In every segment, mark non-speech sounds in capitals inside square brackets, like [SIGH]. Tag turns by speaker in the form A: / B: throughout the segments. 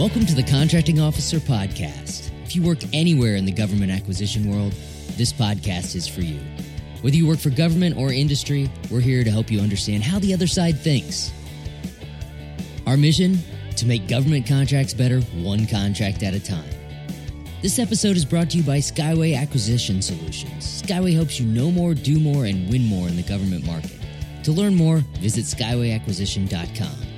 A: Welcome to the Contracting Officer Podcast. If you work anywhere in the government acquisition world, this podcast is for you. Whether you work for government or industry, we're here to help you understand how the other side thinks. Our mission? To make government contracts better, one contract at a time. This episode is brought to you by Skyway Acquisition Solutions. Skyway helps you know more, do more, and win more in the government market. To learn more, visit skywayacquisition.com.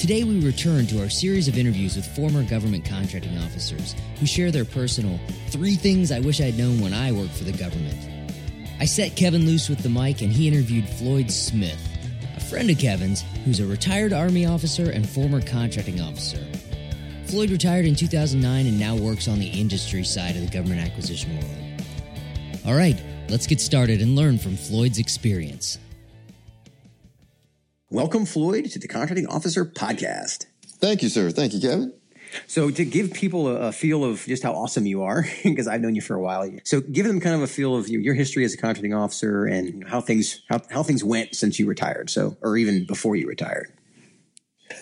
A: Today, we return to our series of interviews with former government contracting officers who share their personal three things I wish I'd known when I worked for the government. I set Kevin loose with the mic and he interviewed Floyd Smith, a friend of Kevin's who's a retired Army officer and former contracting officer. Floyd retired in 2009 and now works on the industry side of the government acquisition world. All right, let's get started and learn from Floyd's experience.
B: Welcome, Floyd, to the Contracting Officer Podcast.
C: Thank you, sir. Thank you, Kevin.
B: So, to give people a, a feel of just how awesome you are, [LAUGHS] because I've known you for a while, so give them kind of a feel of your history as a contracting officer and how things how, how things went since you retired, so or even before you retired.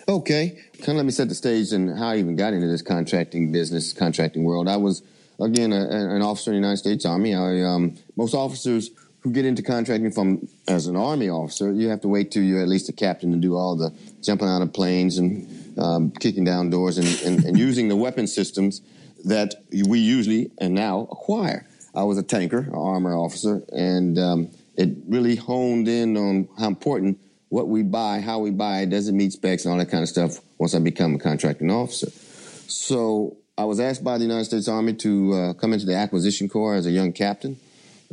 C: Okay, kind of let me set the stage and how I even got into this contracting business, contracting world. I was again a, an officer in the United States Army. I, um, most officers who get into contracting from as an army officer, you have to wait till you're at least a captain to do all the jumping out of planes and um, kicking down doors and, and, and, using the weapon systems that we usually and now acquire. I was a tanker, an armor officer, and um, it really honed in on how important what we buy, how we buy, does it meet specs, and all that kind of stuff once I become a contracting officer. So I was asked by the United States Army to uh, come into the acquisition corps as a young captain.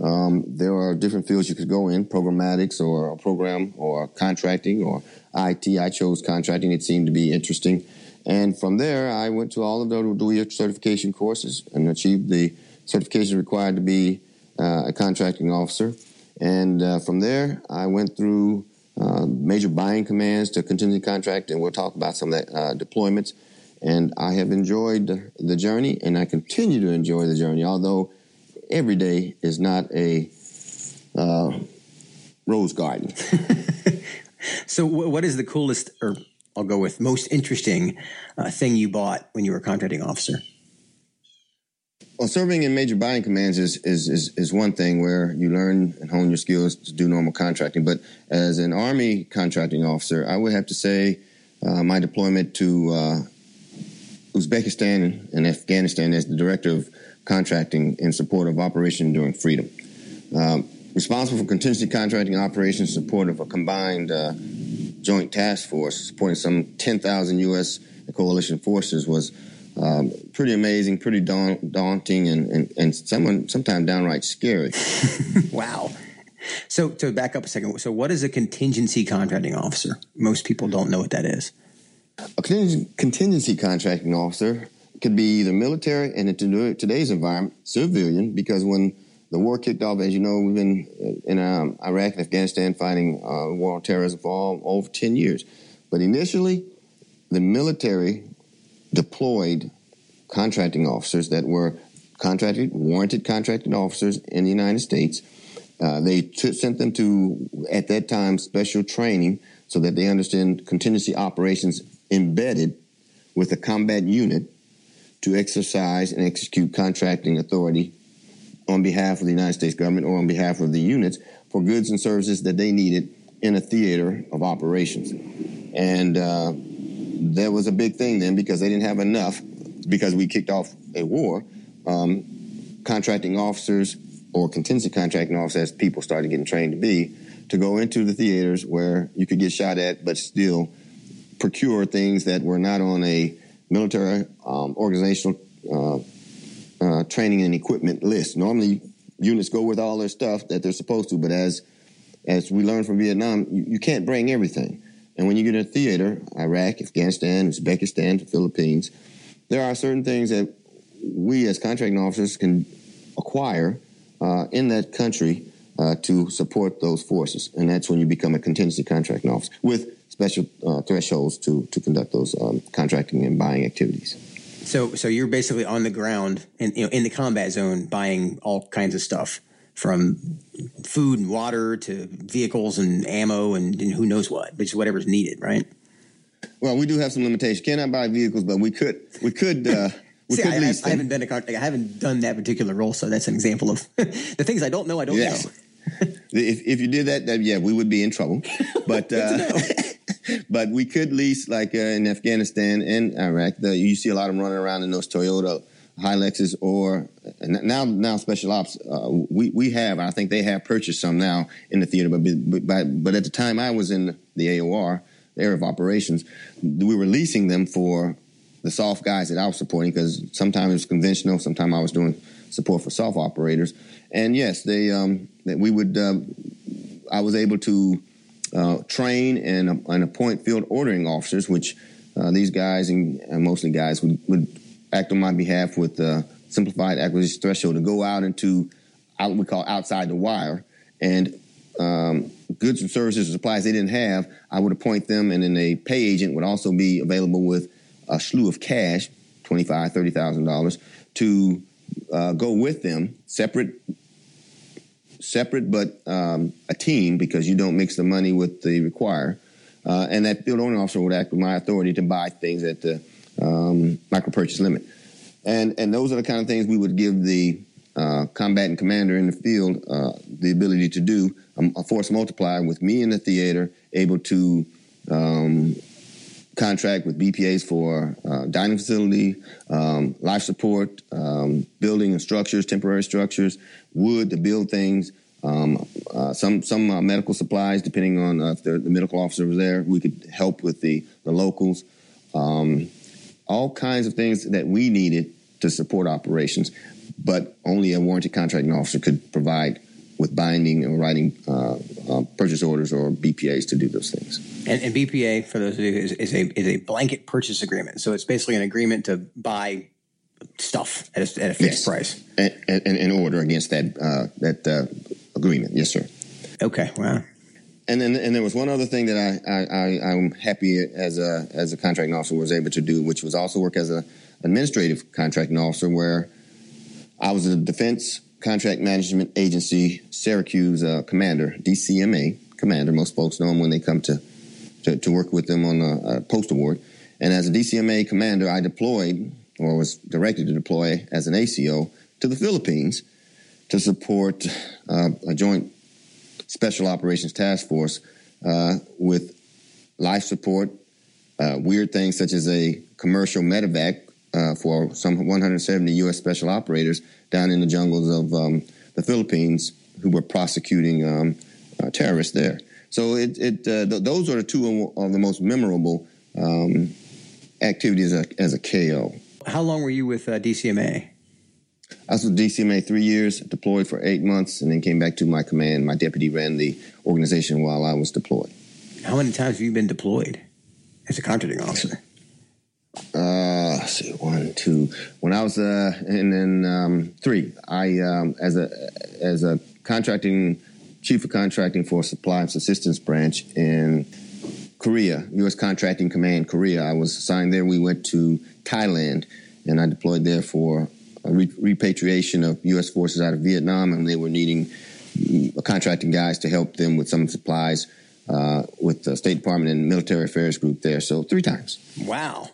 C: Um, there are different fields you could go in, programmatics or program or contracting or IT. I chose contracting. It seemed to be interesting. And from there, I went to all of the DOE certification courses and achieved the certification required to be uh, a contracting officer. And uh, from there, I went through uh, major buying commands to continue contract, and we'll talk about some of that uh, deployments. And I have enjoyed the journey, and I continue to enjoy the journey, although every day is not a uh, rose garden. [LAUGHS]
B: so, what is the coolest, or I'll go with most interesting uh, thing you bought when you were a contracting officer?
C: Well, serving in major buying commands is, is, is, is, one thing where you learn and hone your skills to do normal contracting. But as an Army contracting officer, I would have to say uh, my deployment to uh, Uzbekistan and Afghanistan as the director of contracting in support of Operation Enduring Freedom. Um, responsible for contingency contracting operations in support of a combined uh, joint task force supporting some 10,000 U.S. coalition forces was um, pretty amazing, pretty daunting, and, and, and someone sometimes downright scary. [LAUGHS]
B: wow. So to back up a second, so what is a contingency contracting officer? Most people don't know what that is.
C: A contingency contracting officer could be either military and in today's environment, civilian, because when the war kicked off, as you know, we've been uh, in um, Iraq and Afghanistan fighting uh, war on terrorism for all, over 10 years. But initially, the military deployed contracting officers that were contracted, warranted contracting officers in the United States. Uh, they t- sent them to, at that time, special training so that they understand contingency operations embedded with a combat unit to exercise and execute contracting authority on behalf of the United States government or on behalf of the units for goods and services that they needed in a theater of operations. And uh, that was a big thing then because they didn't have enough because we kicked off a war. Um, contracting officers or contingency contracting officers, as people started getting trained to be, to go into the theaters where you could get shot at but still procure things that were not on a military um, organizational uh, uh, training and equipment list. Normally, units go with all their stuff that they're supposed to, but as as we learned from Vietnam, you, you can't bring everything. And when you get in a theater, Iraq, Afghanistan, Uzbekistan, the Philippines, there are certain things that we as contracting officers can acquire uh, in that country uh, to support those forces. And that's when you become a contingency contracting officer with special uh, thresholds to to conduct those um, contracting and buying activities.
B: So, so you're basically on the ground in you know in the combat zone buying all kinds of stuff from food and water to vehicles and ammo and, and who knows what, which is whatever's needed, right?
C: Well, we do have some limitations. Cannot buy vehicles, but we could we could uh, [LAUGHS] we
B: See, I, I, I haven't been a, con- I haven't done that particular role, so that's an example of [LAUGHS] the things I don't know. I don't
C: Yes.
B: know.
C: If, if you did that, then yeah, we would be in trouble. [LAUGHS] But uh, [LAUGHS] but we could lease like uh, in Afghanistan and Iraq. The, you see a lot of them running around in those Toyota Hiluxes or and now now special ops. Uh, we we have I think they have purchased some now in the theater. But but but at the time I was in the AOR, the area of operations, we were leasing them for the SOF guys that I was supporting because sometimes it was conventional, sometimes I was doing support for SOF operators. And yes, they um, that we would. Uh, I was able to uh, train and, and appoint field ordering officers, which uh, these guys and, and mostly guys would, would act on my behalf with uh, simplified acquisition threshold to go out into out we call outside the wire and um, goods and services and supplies they didn't have. I would appoint them, and then a pay agent would also be available with a slew of cash, twenty five, thirty thousand dollars, to uh, go with them, separate separate but um, a team because you don't mix the money with the require. Uh, and that field ordering officer would act with my authority to buy things at the um, micro purchase limit. And and those are the kind of things we would give the uh, combatant commander in the field uh, the ability to do. Um, a force multiplier with me in the theater, able to um, contract with BPAs for uh, dining facility, um, life support, um, building and structures, temporary structures, wood to build things. Um, uh, some some uh, medical supplies, depending on uh, if the, medical officer was there, we could help with the the locals. Um, all kinds of things that we needed to support operations, but only a warranted contracting officer could provide with binding and writing uh, uh, purchase orders or BPAs to do those things.
B: And, and BPA, for those of you, is, is a is a blanket purchase agreement. So it's basically an agreement to buy stuff at a, at a fixed
C: Yes.
B: price.
C: and, and, and order against that uh, that uh, agreement. Yes, sir.
B: Okay, wow.
C: And then and there was one other thing that I, I, I I'm happy as a as a contracting officer was able to do, which was also work as an administrative contracting officer, where I was a Defense Contract Management Agency Syracuse uh, commander, DCMA commander. Most folks know him when they come to to, to work with them on a, a post award. And as a DCMA commander, I deployed or was directed to deploy as an ACO to the Philippines to support uh, a joint special operations task force uh, with life support, uh, weird things such as a commercial medevac uh, for some 170 U.S. special operators down in the jungles of um, the Philippines who were prosecuting um, uh, terrorists there. So it, it uh, th- those are the two of the most memorable um, activities as a, as a KO.
B: How long were you with uh, DCMA?
C: I was with DCMA three years, deployed for eight months, and then came back to my command. My deputy ran the organization while I was deployed.
B: How many times have you been deployed as a contracting officer?
C: Uh, let's see, one, two. When I was uh, and then um, three. I um, as a as a contracting chief of contracting for supply and assistance branch in Korea, U.S. Contracting Command Korea. I was assigned there. We went to Thailand, and I deployed there for a re- repatriation of U.S. forces out of Vietnam, and they were needing mm, contracting guys to help them with some supplies uh, with the State Department and Military Affairs Group there. So three times
B: Wow.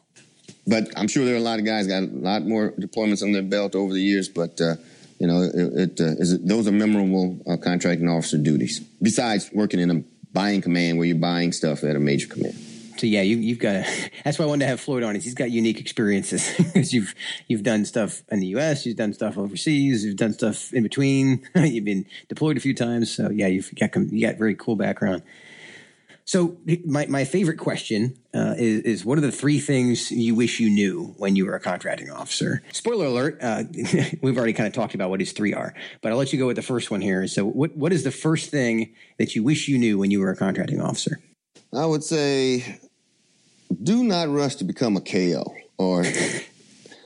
C: but I'm sure there are a lot of guys got a lot more deployments on their belt over the years. But uh, you know, it, it, uh, is those are memorable uh, contracting officer duties. Besides working in a buying command where you're buying stuff at a major command.
B: So yeah, you, you've got. [LAUGHS] That's why I wanted to have Floyd on. Is he's got unique experiences [LAUGHS] because you've you've done stuff in the U.S., you've done stuff overseas, you've done stuff in between. [LAUGHS] you've been deployed a few times, so yeah, you've got you got very cool background. So my my favorite question uh, is is what are the three things you wish you knew when you were a contracting officer? Spoiler alert: uh, [LAUGHS] we've already kind of talked about what his three are, but I'll let you go with the first one here. So what what is the first thing that you wish you knew when you were a contracting officer?
C: I would say, do not rush to become a KO or. [LAUGHS]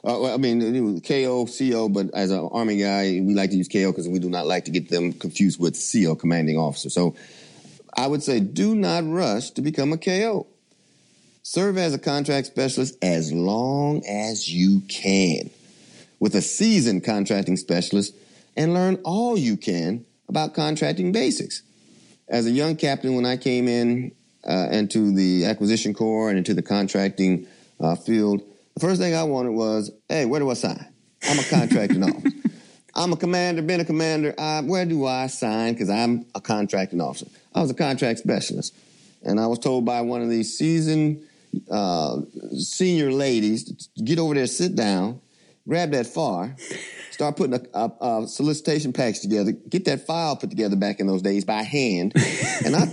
C: Uh, I mean, KO, CO, but as an Army guy, we like to use KO because we do not like to get them confused with CO, commanding officer. So I would say do not rush to become a KO. Serve as a contract specialist as long as you can with a seasoned contracting specialist and learn all you can about contracting basics. As a young captain, when I came in, uh, into the acquisition corps and into the contracting uh, field, the first thing I wanted was, hey, where do I sign? I'm a contracting [LAUGHS] officer. I'm a commander, been a commander. I, where do I sign? Because I'm a contracting officer. I was a contract specialist. And I was told by one of these seasoned uh, senior ladies to get over there, sit down, grab that FAR, start putting a, a, a, solicitation package together, get that file put together back in those days by hand. and I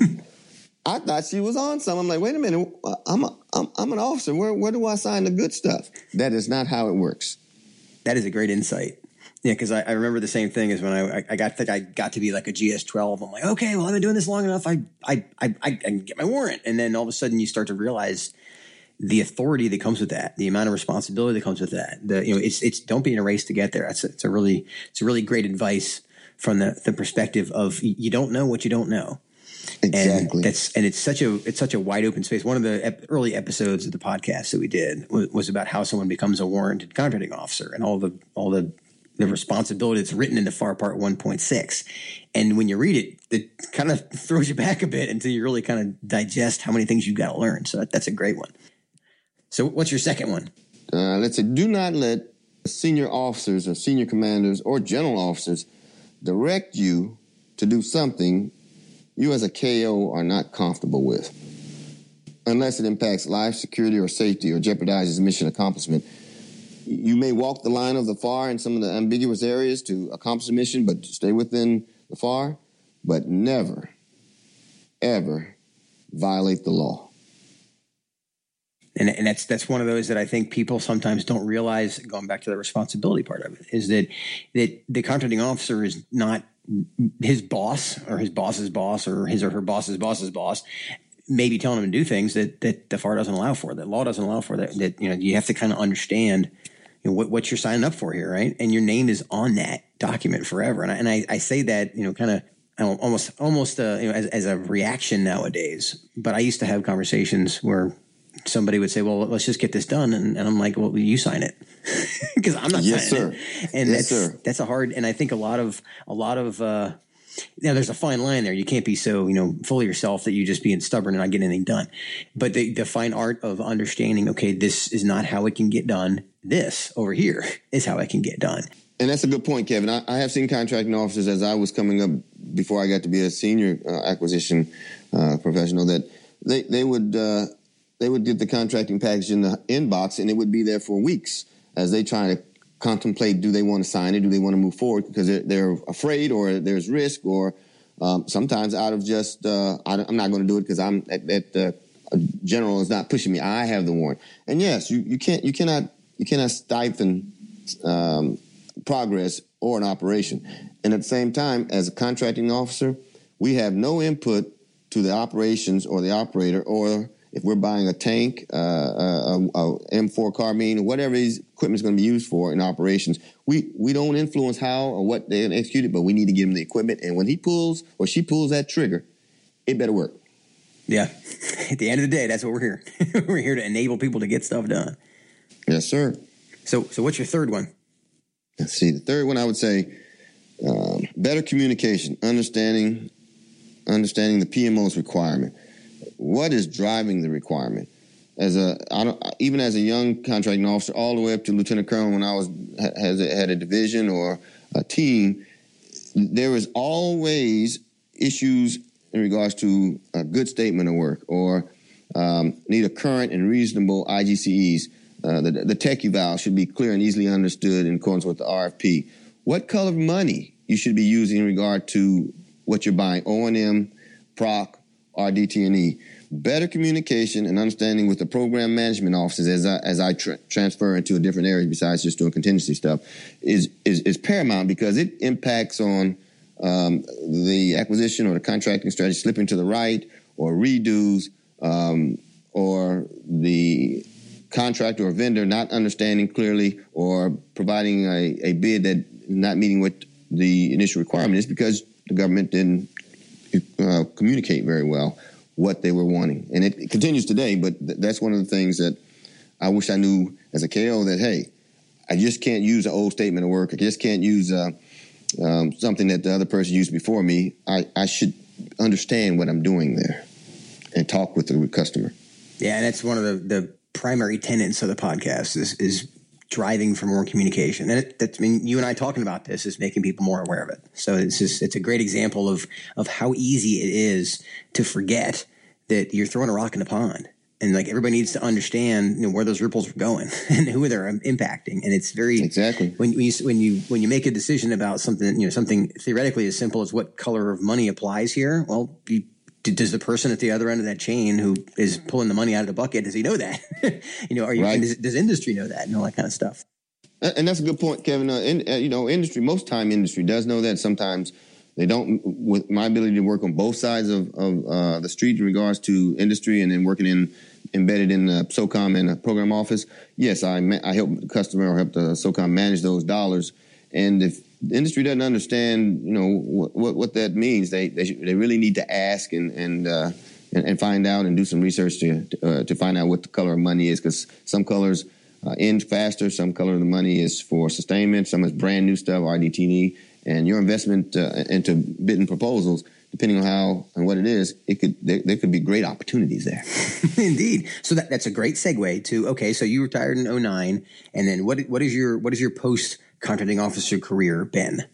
C: I thought she was on something. I'm like, wait a minute, I'm, a, I'm, I'm an officer. Where, where do I sign the good stuff? That is not how it works.
B: That is a great insight. Yeah, because I, I, remember the same thing as when I, I got think I got to be like a GS twelve. I'm like, okay, well I've been doing this long enough. I I, I I can get my warrant, and then all of a sudden you start to realize the authority that comes with that, the amount of responsibility that comes with that. The you know it's it's don't be in a race to get there. It's a, it's a really it's a really great advice from the the perspective of you don't know what you don't know.
C: Exactly.
B: And that's and it's such a it's such a wide open space. One of the ep- early episodes of the podcast that we did was, was, about how someone becomes a warranted contracting officer and all the all the the responsibility that's written into FAR Part 1.6. And when you read it, it kind of [LAUGHS] throws you back a bit until you really kind of digest how many things you've got to learn. So that, that's a great one. So what's your second one?
C: Uh, let's say do not let senior officers or senior commanders or general officers direct you to do something you as a KO are not comfortable with. Unless it impacts life, security, or safety or jeopardizes mission accomplishment, you may walk the line of the FAR in some of the ambiguous areas to accomplish the mission, but stay within the FAR, but never, ever violate the law.
B: And, and that's that's one of those that I think people sometimes don't realize. Going back to the responsibility part of it, is that that the contracting officer is not his boss or his boss's boss or his or her boss's boss's boss maybe telling them to do things that that the FAR doesn't allow for, that law doesn't allow for. That that you know you have to kind of understand you know, what, what you're signing up for here, right? And your name is on that document forever. And I, and I, I say that, you know, kind of almost, almost, uh, you know, as, as a reaction nowadays. But I used to have conversations where somebody would say, well, let's just get this done. And, and I'm like, well, you sign it [LAUGHS] because I'm not
C: yes,
B: signing
C: sir.
B: it. And
C: yes,
B: that's,
C: sir.
B: that's a hard, and I think a lot of, a lot of, uh, now there's a fine line there. You can't be so, you know, full of yourself that you just being stubborn and not getting anything done. But the, the fine art of understanding, okay, this is not how it can get done. This over here is how it can get done.
C: And that's a good point, Kevin. I, I have seen contracting officers as I was coming up before I got to be a senior uh, acquisition uh, professional that they they would uh, they would get the contracting package in the inbox and it would be there for weeks as they try to contemplate do they want to sign it, do they want to move forward because they're, they're afraid or there's risk or um, sometimes out of just uh, I, am not going to do it because I'm at, at uh, general is not pushing me. I have the warrant, and yes, you, you can't you cannot you cannot stifle um, progress or an operation. And at the same time, as a contracting officer, we have no input to the operations or the operator or if we're buying a tank, uh, a, a, M4 carbine, whatever his equipment is going to be used for in operations, we, we don't influence how or what they execute it, but we need to give them the equipment. And when he pulls or she pulls that trigger, it better work.
B: Yeah. [LAUGHS] At the end of the day, that's what we're here. [LAUGHS] we're here to enable people to get stuff done.
C: Yes, sir.
B: So, so what's your third one?
C: Let's see. The third one, I would say, um, better communication, understanding, understanding the PMO's requirement what is driving the requirement? As a, I don't, even as a young contracting officer, all the way up to lieutenant colonel, when I was has a, had a division or a team, there was always issues in regards to a good statement of work or um, need a current and reasonable IGCEs. Uh, the, the tech eval should be clear and easily understood in accordance with the RFP. What color of money you should be using in regard to what you're buying, O&M, PROC, RDT&E better communication and understanding with the program management offices as I, as I tra- transfer into a different area besides just doing contingency stuff is, is, is paramount because it impacts on um, the acquisition or the contracting strategy slipping to the right or redos um, or the contractor or vendor not understanding clearly or providing a, a bid that not meeting what the initial requirement is because the government didn't uh, communicate very well what they were wanting. And it, it continues today, but th- that's one of the things that I wish I knew as a KO that, hey, I just can't use an old statement of work. I just can't use uh, um, something that the other person used before me. I, I should understand what I'm doing there. and talk with the customer.
B: Yeah, and that's one of the, the primary tenets of the podcast is, is driving for more communication. And it, that's, I mean, you and I talking about this is making people more aware of it. So it's just, it's a great example of, of how easy it is to forget that you're throwing a rock in the pond. And like everybody needs to understand you know, where those ripples are going [LAUGHS] and who they're impacting. And it's very
C: exactly
B: when, when you when you when you make a decision about something, you know, something theoretically as simple as what color of money applies here. Well, you does the person at the other end of that chain who is pulling the money out of the bucket does he know that? [LAUGHS] You know are you right. does, does, industry know that and all that kind of stuff
C: and that's a good point kevin. Uh, in, uh, you know industry most time industry does know that sometimes they don't with my ability to work on both sides of, of uh, the street in regards to industry and then working in embedded in the SOCOM and the program office yes i i help the customer or help the SOCOM manage those dollars and if the industry doesn't understand, you know, what, what, what that means. They, they, they really need to ask and, and, uh, and, and, find out and do some research to, uh, to find out what the color of money is because some colors uh, end faster, some color of the money is for sustainment, some is brand new stuff, RDT&E, your investment uh, into bidding proposals depending on how and what it is, it could there, there could be great opportunities there. [LAUGHS]
B: Indeed. So that, that's a great segue to okay. So you retired in 09, and then what what is your what is your post contracting officer career been?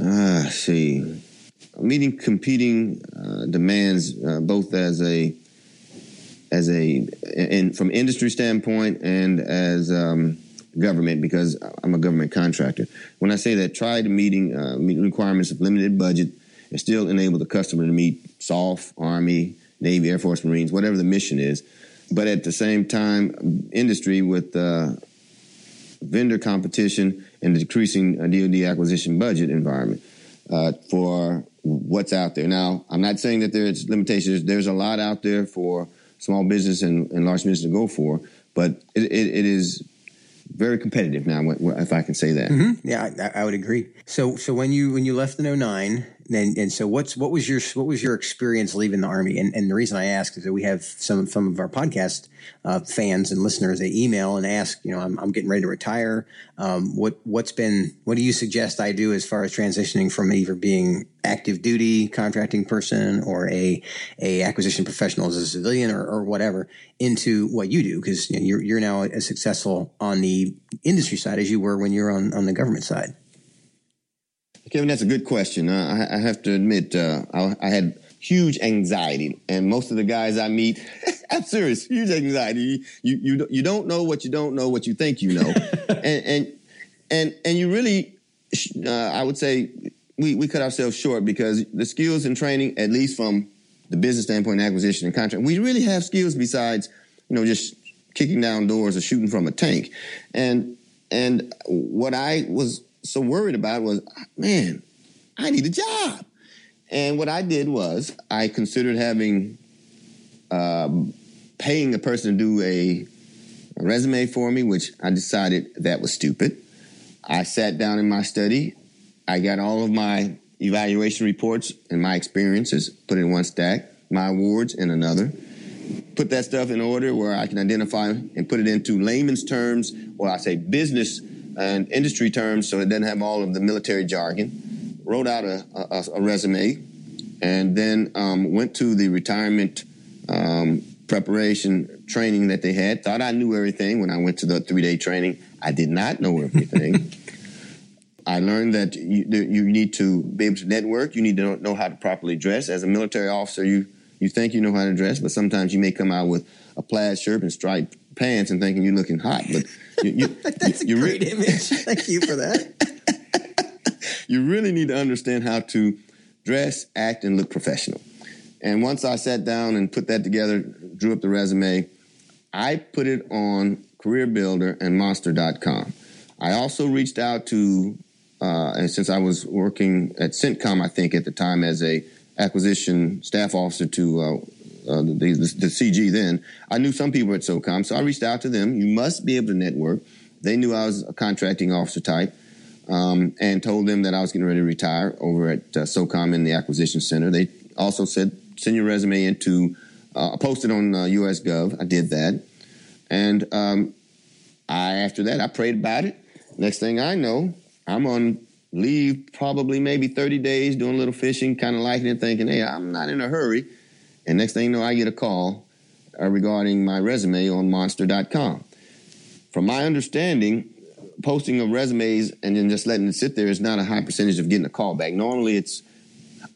C: Ah, uh, see, meeting competing uh, demands uh, both as a as a in from industry standpoint and as um, government because I'm a government contractor. When I say that, try to meeting uh, requirements of limited budget and still enable the customer to meet SOF, Army, Navy, Air Force, Marines, whatever the mission is. But at the same time, industry with uh, vendor competition and the decreasing DoD uh, acquisition budget environment uh, for what's out there. Now, I'm not saying that there's limitations. There's a lot out there for small business and, and large business to go for, but it, it, it is very competitive now, if I can say that.
B: Mm-hmm. Yeah, I, I, would agree. So, so when you when you left in 09, and, and so what's what was your what was your experience leaving the army? And, and the reason I ask is that we have some some of our podcast uh, fans and listeners. They email and ask, you know, I'm, I'm getting ready to retire. Um, what what's been what do you suggest I do as far as transitioning from either being active duty contracting person or a a acquisition professional as a civilian or, or whatever into what you do because you know, you're you're now as successful on the industry side as you were when you're on on the government side.
C: Kevin, that's a good question. Uh, I, I, have to admit, uh, I, I, had huge anxiety, and most of the guys I meet, [LAUGHS] I'm serious, huge anxiety. You, you you don't know what you don't know what you think you know, [LAUGHS] and and and and you really, uh, I would say, we we cut ourselves short because the skills and training, at least from the business standpoint, acquisition and contract, we really have skills besides you know just kicking down doors or shooting from a tank, and and what I was so worried about was, man, I need a job. And what I did was I considered having um, paying a person to do a, a resume for me, which I decided that was stupid. I sat down in my study. I got all of my evaluation reports and my experiences put in one stack, my awards in another. Put that stuff in order where I can identify and put it into layman's terms, or I say business and industry terms, so it doesn't have all of the military jargon. Wrote out a, a, a resume, and then um, went to the retirement um, preparation training that they had. Thought I knew everything when I went to the three day training. I did not know everything. [LAUGHS] I learned that you, you, need to be able to network. You need to know how to properly dress. As a military officer, you you think you know how to dress, but sometimes you may come out with a plaid shirt and striped pants and thinking you're looking hot. But you, you, [LAUGHS]
B: that's you, a great re- image. Thank you for that. [LAUGHS]
C: you really need to understand how to dress, act, and look professional. And once I sat down and put that together, drew up the resume, I put it on CareerBuilder and Monster.com. I also reached out to, uh, and since I was working at CENTCOM, I think at the time as a acquisition staff officer to uh, the, the, the, CG then, I knew some people at SOCOM, so I reached out to them. You must be able to network. They knew I was a contracting officer type, um, and told them that I was getting ready to retire over at uh, SOCOM in the acquisition center. They also said send your resume into. Uh, posted on uh, US Gov. I did that, and um, I after that I prayed about it. Next thing I know, I'm on leave probably maybe 30 days doing a little fishing, kind of liking it, thinking, hey, I'm not in a hurry And next thing you know, I get a call uh, regarding my resume on monster.com. From my understanding, posting of resumes and then just letting it sit there is not a high percentage of getting a call back. Normally, it's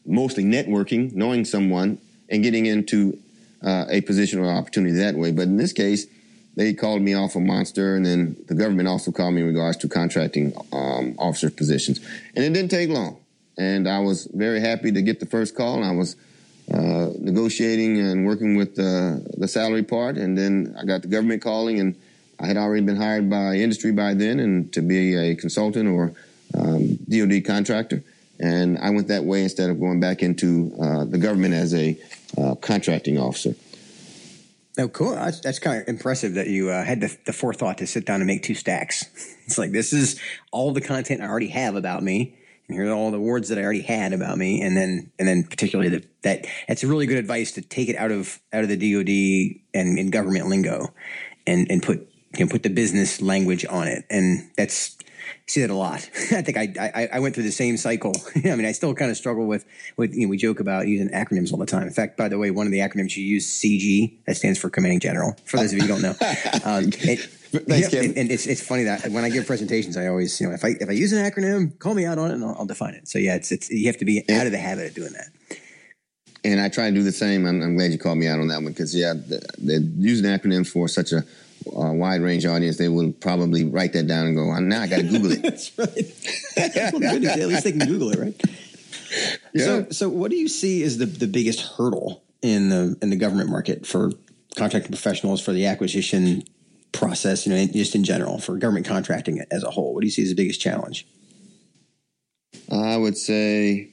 C: mostly networking, knowing someone, and getting into uh, a position or opportunity that way. But in this case, they called me off of Monster, and then the government also called me in regards to contracting um, officer positions. And it didn't take long. And I was very happy to get the first call, and I was uh, negotiating and working with uh, the salary part. And then I got the government calling, and I had already been hired by industry by then and to be a consultant or um, DoD contractor. And I went that way instead of going back into uh, the government as a uh, contracting officer.
B: Oh, cool. That's, that's kind of impressive that you uh, had the, the, forethought to sit down and make two stacks. [LAUGHS] It's like, this is all the content I already have about me. Here are all the words that I already had about me. And then, and then particularly the, that, that's a really good advice to take it out of, out of the DOD and in government lingo and, and put, you know, put the business language on it. And that's, see that a lot. [LAUGHS] I think I, I, I went through the same cycle. [LAUGHS] I mean, I still kind of struggle with with you know, we joke about using acronyms all the time. In fact, by the way, one of the acronyms you use CG that stands for Commanding General. For those of you who don't know, [LAUGHS] um, it, Thanks, and, and, it's it's funny that when I give presentations, I always you know if I if I use an acronym, call me out on it and I'll, I'll define it. So yeah, it's it's you have to be out of the habit of doing that.
C: And I try to do the same. I'm, I'm glad you called me out on that one because yeah, they're using acronyms for such a a wide range audience, they will probably write that down and go, now I got to Google it. [LAUGHS]
B: That's right. well, good. At least they can Google it, right? Yeah. So, so what do you see as the, the biggest hurdle in the in the government market for contracting professionals for the acquisition process? You know, just in general for government contracting as a whole, what do you see as the biggest challenge?
C: I would say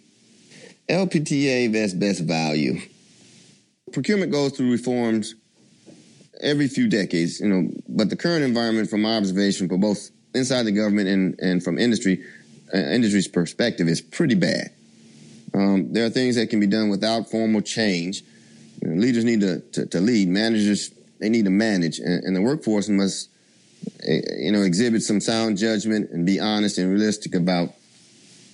C: LPTA best best value. Procurement goes through reforms every few decades, you know, but the current environment from my observation for both inside the government and, and from industry, uh, industry's perspective is pretty bad. Um, there are things that can be done without formal change. You know, leaders need to, to, to, lead. Managers, they need to manage. And, and the workforce must, eh, you know, exhibit some sound judgment and be honest and realistic about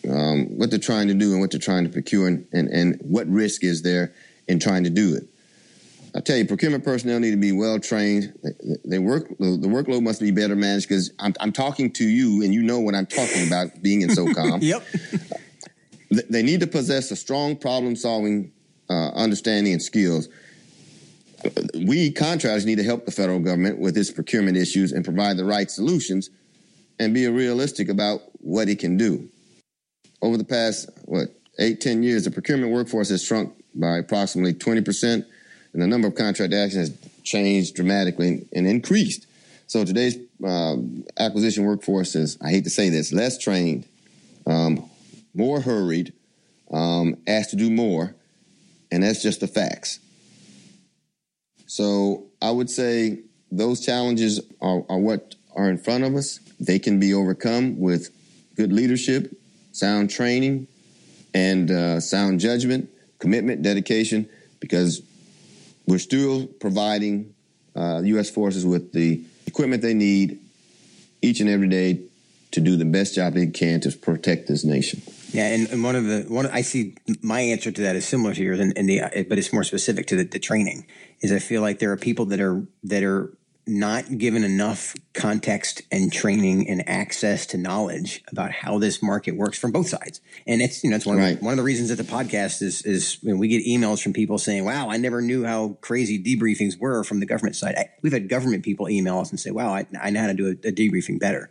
C: um, what they're trying to do and what they're trying to procure and, and, and what risk is there in trying to do it. I tell you, procurement personnel need to be well trained. They, work the, the, workload must be better managed because I'm, I'm, talking to you and you know what I'm talking about being in SOCOM. [LAUGHS]
B: yep.
C: they need to possess a strong problem solving uh, understanding and skills. We contractors need to help the federal government with its procurement issues and provide the right solutions and be realistic about what it can do. Over the past, what, eight, ten years, the procurement workforce has shrunk by approximately 20 percent and the number of contract actions has changed dramatically and increased. So today's um, acquisition workforce is, I hate to say this, less trained, um, more hurried, um, asked to do more, and that's just the facts. So I would say those challenges are, are what are in front of us. They can be overcome with good leadership, sound training, and uh, sound judgment, commitment, dedication, because we're still providing uh, U.S. forces with the equipment they need each and every day to do the best job they can to protect this nation.
B: Yeah, and, and one of the one I see my answer to that is similar to yours, and, and the uh, but it's more specific to the, the training. Is I feel like there are people that are that are not given enough context and training and access to knowledge about how this market works from both sides. And it's, you know, it's one, right. of, the, one of the reasons that the podcast is, is when we get emails from people saying, wow, I never knew how crazy debriefings were from the government side. I, we've had government people email us and say, wow, I, I know how to do a, a debriefing better.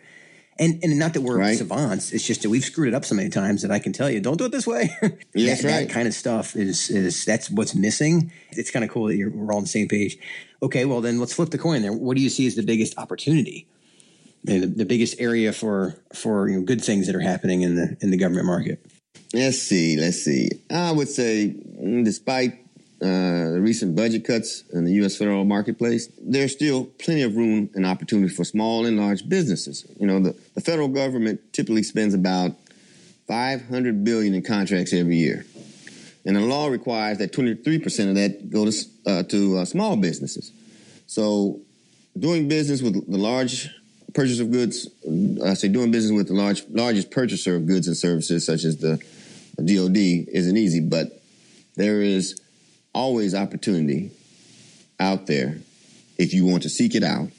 B: And, and not that we're right. savants, it's just that we've screwed it up so many times that I can tell you, don't do it this way. [LAUGHS]
C: Yes,
B: that,
C: right.
B: that kind of stuff is is that's what's missing. It's kind of cool that we're all on the same page. Okay, well then let's flip the coin there. What do you see as the biggest opportunity? The, the biggest area for for you know, good things that are happening in the in the government market.
C: Let's see. Let's see. I would say, mm, despite uh, the recent budget cuts in the U.S. federal marketplace, there's still plenty of room and opportunity for small and large businesses. You know, the, the federal government typically spends about 500 billion in contracts every year, and the law requires that 23 percent of that go to uh, to uh, small businesses. So, doing business with the large purchase of goods, I say doing business with the large largest purchaser of goods and services, such as the DoD, isn't easy, but there is always opportunity out there if you want to seek it out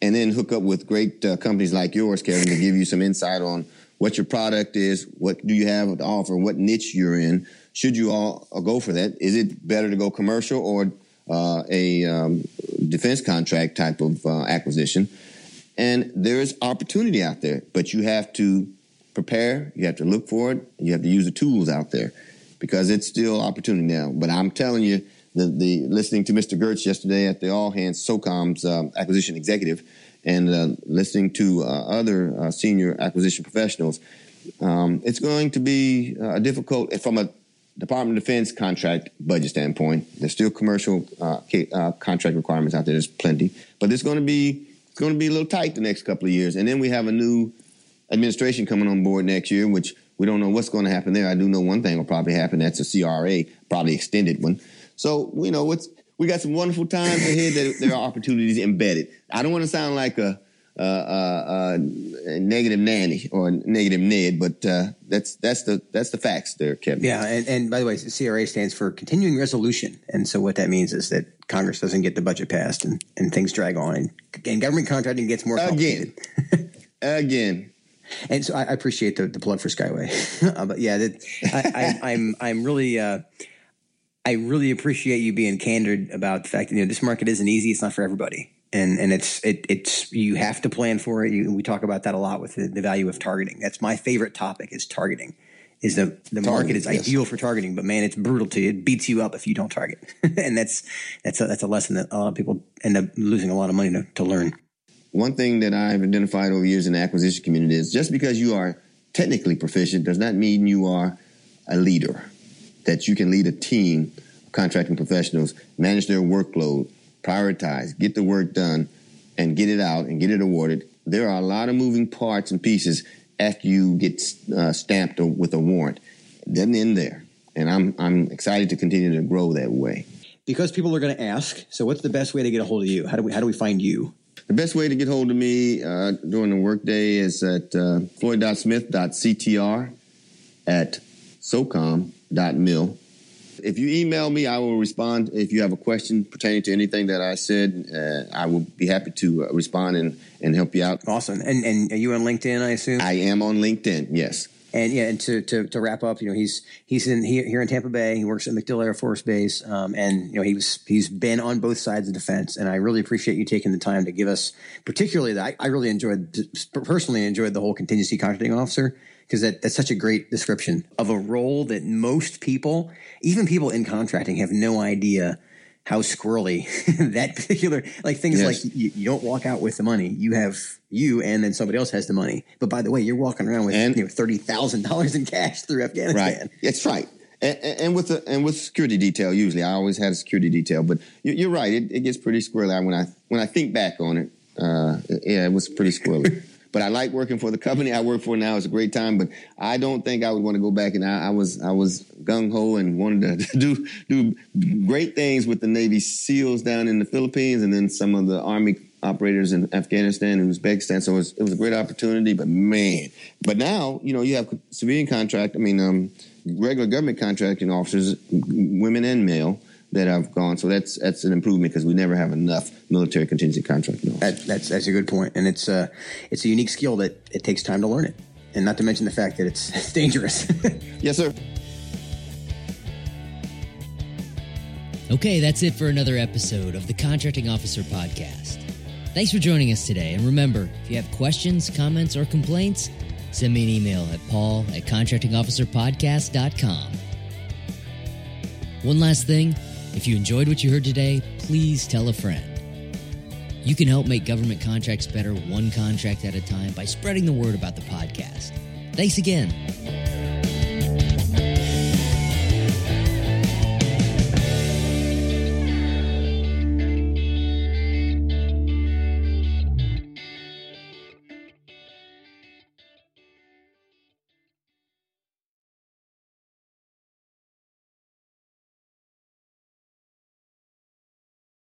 C: and then hook up with great uh, companies like yours, Kevin, to give you some insight on what your product is, what do you have to offer, what niche you're in. Should you all uh, go for that? Is it better to go commercial or uh, a um, defense contract type of uh, acquisition? And there is opportunity out there, but you have to prepare, you have to look for it, you have to use the tools out there because it's still opportunity now. But I'm telling you, the, the listening to Mr. Geurts yesterday at the All Hands SOCOM's um, acquisition executive, and uh, listening to uh, other uh, senior acquisition professionals, um, it's going to be uh, difficult from a Department of Defense contract budget standpoint. There's still commercial uh, uh, contract requirements out there. There's plenty, but it's going to be it's going to be a little tight the next couple of years. And then we have a new administration coming on board next year, which we don't know what's going to happen there. I do know one thing will probably happen. That's a CRA, probably extended one. So you know, what's we got some wonderful times ahead. That [LAUGHS] there are opportunities embedded. I don't want to sound like a, a, a, a negative nanny or negative Ned, but uh, that's that's the that's the facts there, Kevin.
B: Yeah, and, and by the way, CRA stands for Continuing Resolution, and so what that means is that Congress doesn't get the budget passed, and, and things drag on, and, and government contracting gets more
C: complicated. [LAUGHS] Again, again.
B: And so I, I appreciate the, the plug for Skyway, [LAUGHS] uh, but yeah, that, I, am I'm, I'm really uh, I really appreciate you being candid about the fact that you know this market isn't easy. It's not for everybody, and and it's it, it's you have to plan for it. You, we talk about that a lot with the, the, value of targeting. That's my favorite topic is targeting. Is the the targeting, market is yes. ideal for targeting, but man, it's brutal to you. It beats you up if you don't target, [LAUGHS] and that's that's a, that's a lesson that a lot of people end up losing a lot of money to, to learn.
C: One thing that I've identified over years in the acquisition community is just because you are technically proficient does not mean you are a leader that you can lead a team of contracting professionals, manage their workload, prioritize, get the work done, and get it out and get it awarded. There are a lot of moving parts and pieces after you get uh, stamped with a warrant. It doesn't end there. And I'm, I'm excited to continue to grow that way.
B: Because people are going to ask, so what's the best way to get a hold of you? How do we, how do we find you?
C: The best way to get hold of me uh, during the workday is at uh, floyd.smith.ctr at socom.mil. If you email me, I will respond. If you have a question pertaining to anything that I said, uh, I will be happy to uh, respond and, and help you out.
B: Awesome. And, and are you on LinkedIn, I assume?
C: I am on LinkedIn, yes.
B: And yeah, and to, to, to wrap up, you know, he's he's in here, here in Tampa Bay. He works at MacDill Air Force Base, um, and you know, he was he's been on both sides of defense. And I really appreciate you taking the time to give us, particularly that I, I really enjoyed personally enjoyed the whole contingency contracting officer because that, that's such a great description of a role that most people, even people in contracting, have no idea how squirrely [LAUGHS] that particular like things yes. like you, you, don't walk out with the money. You have you, and then somebody else has the money. But by the way, you're walking around with and, you know, thirty thousand dollars in cash through Afghanistan.
C: Right. That's right. And, and, with the and with security detail, usually I always had a security detail. But you're right; it, it gets pretty squirrely when I when I think back on it. Uh, yeah, it was pretty squirrely. [LAUGHS] But I like working for the company I work for now. It's a great time, but I don't think I would want to go back. And I, I was I was gung ho and wanted to [LAUGHS] do do great things with the Navy SEALs down in the Philippines, and then some of the Army operators in Afghanistan and Uzbekistan. So it was, it was a great opportunity. But man, but now you know you have civilian contract. I mean, um, regular government contracting officers, women and male that have gone. So that's that's an improvement because we never have enough military contingency contracting.
B: That, that's that's a good point, and it's a it's a unique skill that it takes time to learn it, and not to mention the fact that it's, [LAUGHS] it's dangerous. [LAUGHS]
C: yes, sir.
A: Okay, that's it for another episode of the Contracting Officer Podcast. Thanks for joining us today, and remember, if you have questions, comments, or complaints, send me an email at paul at contractingofficerpodcast.com. One last thing if you enjoyed what you heard today, please tell a friend. You can help make government contracts better one contract at a time by spreading the word about the podcast. Thanks again.